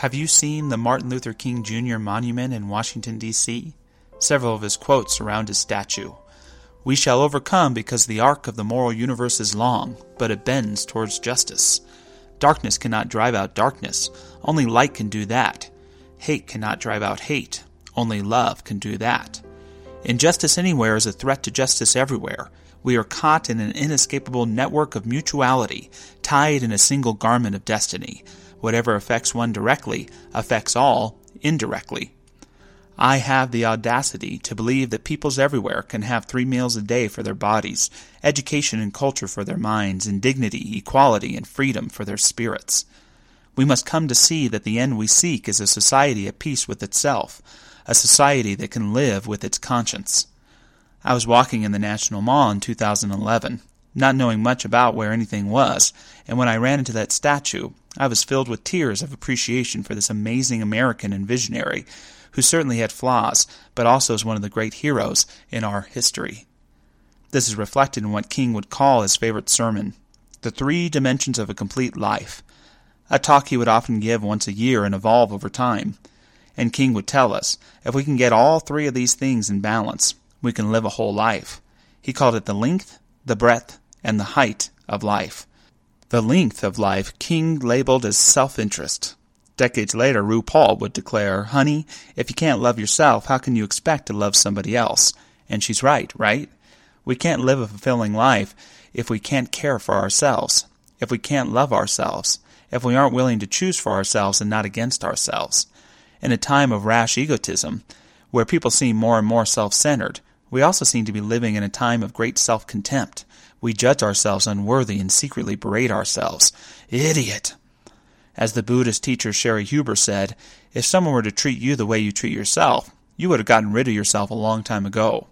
Have you seen the Martin Luther King Jr. monument in Washington, D.C.? Several of his quotes surround his statue. We shall overcome because the arc of the moral universe is long, but it bends towards justice. Darkness cannot drive out darkness, only light can do that. Hate cannot drive out hate, only love can do that. Injustice anywhere is a threat to justice everywhere. We are caught in an inescapable network of mutuality, tied in a single garment of destiny. Whatever affects one directly affects all indirectly. I have the audacity to believe that peoples everywhere can have three meals a day for their bodies, education and culture for their minds, and dignity, equality, and freedom for their spirits. We must come to see that the end we seek is a society at peace with itself, a society that can live with its conscience. I was walking in the National Mall in 2011, not knowing much about where anything was, and when I ran into that statue, I was filled with tears of appreciation for this amazing American and visionary, who certainly had flaws, but also is one of the great heroes in our history. This is reflected in what King would call his favorite sermon, The Three Dimensions of a Complete Life, a talk he would often give once a year and evolve over time. And King would tell us, if we can get all three of these things in balance, we can live a whole life. He called it the length, the breadth, and the height of life. The length of life King labeled as self interest. Decades later, RuPaul would declare, Honey, if you can't love yourself, how can you expect to love somebody else? And she's right, right? We can't live a fulfilling life if we can't care for ourselves, if we can't love ourselves, if we aren't willing to choose for ourselves and not against ourselves. In a time of rash egotism, where people seem more and more self centered, we also seem to be living in a time of great self contempt we judge ourselves unworthy and secretly berate ourselves. Idiot! As the Buddhist teacher Cheri Huber said, if someone were to treat you the way you treat yourself, you would have gotten rid of yourself a long time ago.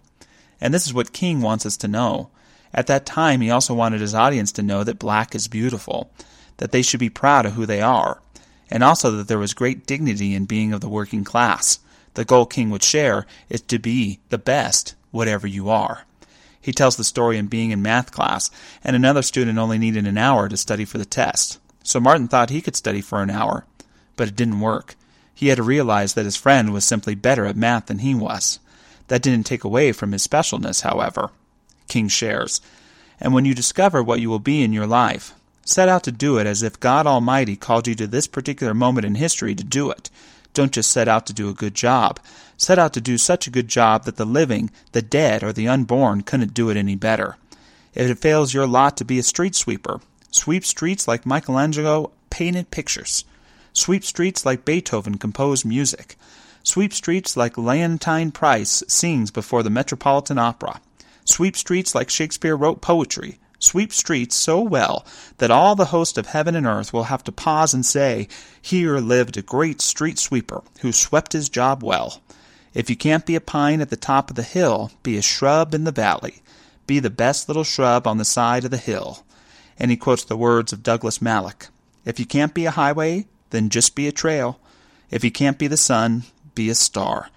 And this is what King wants us to know. At that time, he also wanted his audience to know that black is beautiful, that they should be proud of who they are, and also that there was great dignity in being of the working class. The goal King would share is to be the best, whatever you are. He tells the story in being in math class, and another student only needed an hour to study for the test. So Martin thought he could study for an hour. But it didn't work. He had to realize that his friend was simply better at math than he was. That didn't take away from his specialness, however. King shares. And when you discover what you will be in your life, set out to do it as if God Almighty called you to this particular moment in history to do it. Don't just set out to do a good job. Set out to do such a good job that the living, the dead, or the unborn couldn't do it any better. If it fails your lot to be a street sweeper, sweep streets like Michelangelo painted pictures. Sweep streets like Beethoven composed music. Sweep streets like Leontyne Price sings before the Metropolitan Opera. Sweep streets like Shakespeare wrote poetry sweep streets so well that all the host of heaven and earth will have to pause and say, Here lived a great street sweeper who swept his job well. If you can't be a pine at the top of the hill, be a shrub in the valley. Be the best little shrub on the side of the hill. And he quotes the words of Douglas Malloch If you can't be a highway, then just be a trail. If you can't be the sun, be a star.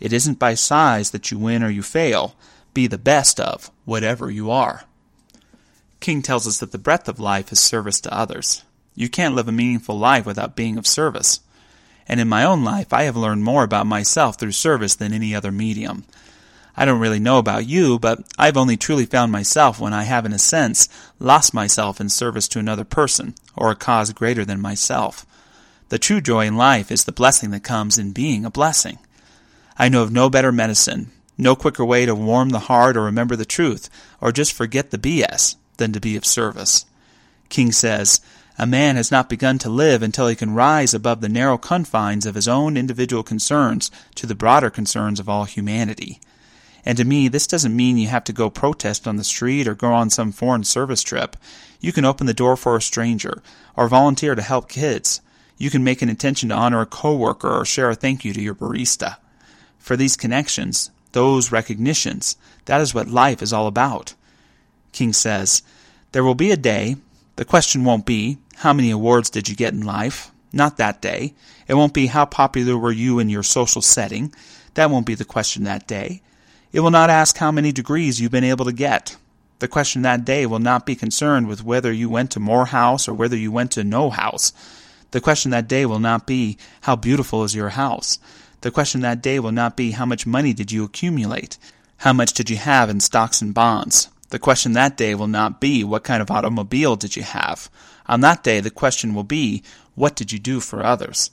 It isn't by size that you win or you fail. Be the best of whatever you are. King tells us that the breadth of life is service to others. You can't live a meaningful life without being of service. And in my own life, I have learned more about myself through service than any other medium. I don't really know about you, but I've only truly found myself when I have, in a sense, lost myself in service to another person, or a cause greater than myself. The true joy in life is the blessing that comes in being a blessing. I know of no better medicine, no quicker way to warm the heart or remember the truth, or just forget the BS than to be of service. King says, A man has not begun to live until he can rise above the narrow confines of his own individual concerns to the broader concerns of all humanity. And to me, this doesn't mean you have to go protest on the street or go on some foreign service trip. You can open the door for a stranger, or volunteer to help kids. You can make an intention to honor a coworker or share a thank you to your barista. For these connections, those recognitions, that is what life is all about. King says, There will be a day. The question won't be, How many awards did you get in life? Not that day. It won't be, How popular were you in your social setting? That won't be the question that day. It will not ask how many degrees you've been able to get. The question that day will not be concerned with whether you went to Morehouse or whether you went to no house. The question that day will not be, How beautiful is your house? The question that day will not be, How much money did you accumulate? How much did you have in stocks and bonds? The question that day will not be, What kind of automobile did you have? On that day, the question will be, What did you do for others?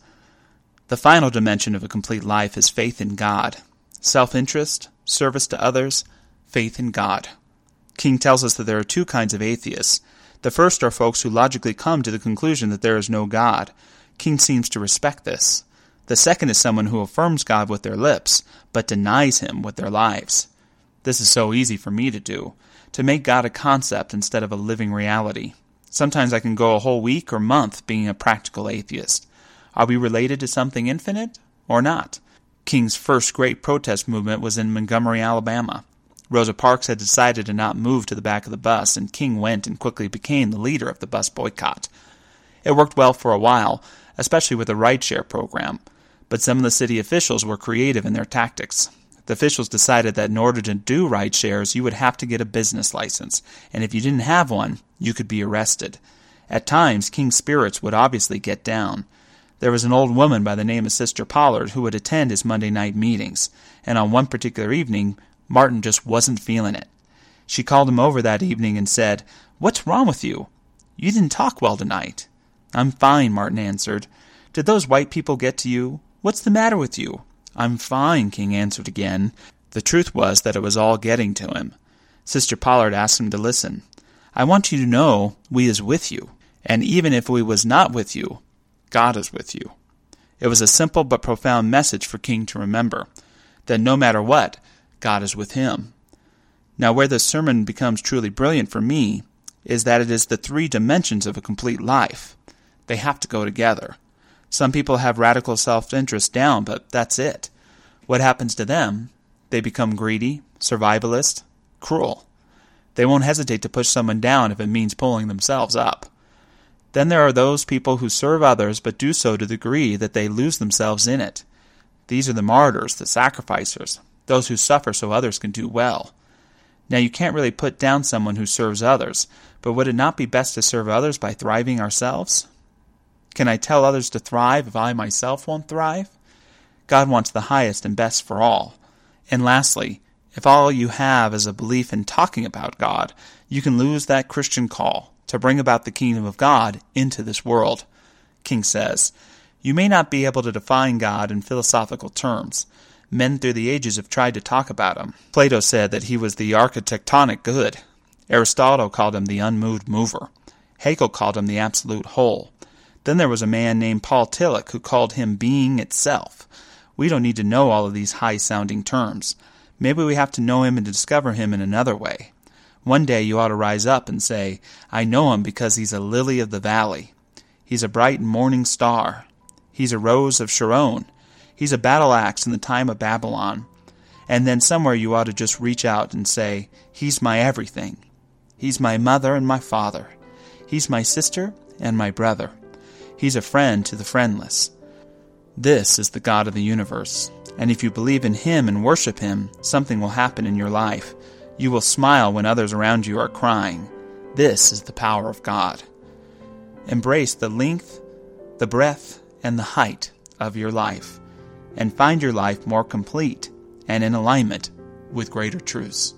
The final dimension of a complete life is faith in God. Self interest, service to others, faith in God. King tells us that there are two kinds of atheists. The first are folks who logically come to the conclusion that there is no God. King seems to respect this. The second is someone who affirms God with their lips, but denies him with their lives. This is so easy for me to do, to make God a concept instead of a living reality. Sometimes I can go a whole week or month being a practical atheist. Are we related to something infinite or not? King's first great protest movement was in Montgomery, Alabama. Rosa Parks had decided to not move to the back of the bus, and King went and quickly became the leader of the bus boycott. It worked well for a while, especially with the rideshare program, but some of the city officials were creative in their tactics. The officials decided that in order to do ride shares, you would have to get a business license, and if you didn't have one, you could be arrested. At times, King's spirits would obviously get down. There was an old woman by the name of Sister Pollard who would attend his Monday night meetings, and on one particular evening, Martin just wasn't feeling it. She called him over that evening and said, What's wrong with you? You didn't talk well tonight. I'm fine, Martin answered. Did those white people get to you? What's the matter with you? I'm fine, King answered again. The truth was that it was all getting to him. Sister Pollard asked him to listen. I want you to know we is with you, and even if we was not with you, God is with you. It was a simple but profound message for King to remember that no matter what, God is with him. Now, where this sermon becomes truly brilliant for me is that it is the three dimensions of a complete life. They have to go together. Some people have radical self interest down, but that's it. What happens to them? They become greedy, survivalist, cruel. They won't hesitate to push someone down if it means pulling themselves up. Then there are those people who serve others but do so to the degree that they lose themselves in it. These are the martyrs, the sacrificers, those who suffer so others can do well. Now, you can't really put down someone who serves others, but would it not be best to serve others by thriving ourselves? Can I tell others to thrive if I myself won't thrive? God wants the highest and best for all. And lastly, if all you have is a belief in talking about God, you can lose that Christian call to bring about the kingdom of God into this world. King says, You may not be able to define God in philosophical terms, Men through the ages have tried to talk about him. Plato said that he was the architectonic good. Aristotle called him the unmoved mover. Hegel called him the absolute whole. Then there was a man named Paul Tillich who called him being itself. We don't need to know all of these high sounding terms. Maybe we have to know him and discover him in another way. One day you ought to rise up and say, I know him because he's a lily of the valley. He's a bright morning star. He's a rose of Sharon. He's a battle axe in the time of Babylon. And then somewhere you ought to just reach out and say, He's my everything. He's my mother and my father. He's my sister and my brother. He's a friend to the friendless. This is the God of the universe. And if you believe in Him and worship Him, something will happen in your life. You will smile when others around you are crying. This is the power of God. Embrace the length, the breadth, and the height of your life and find your life more complete and in alignment with greater truths.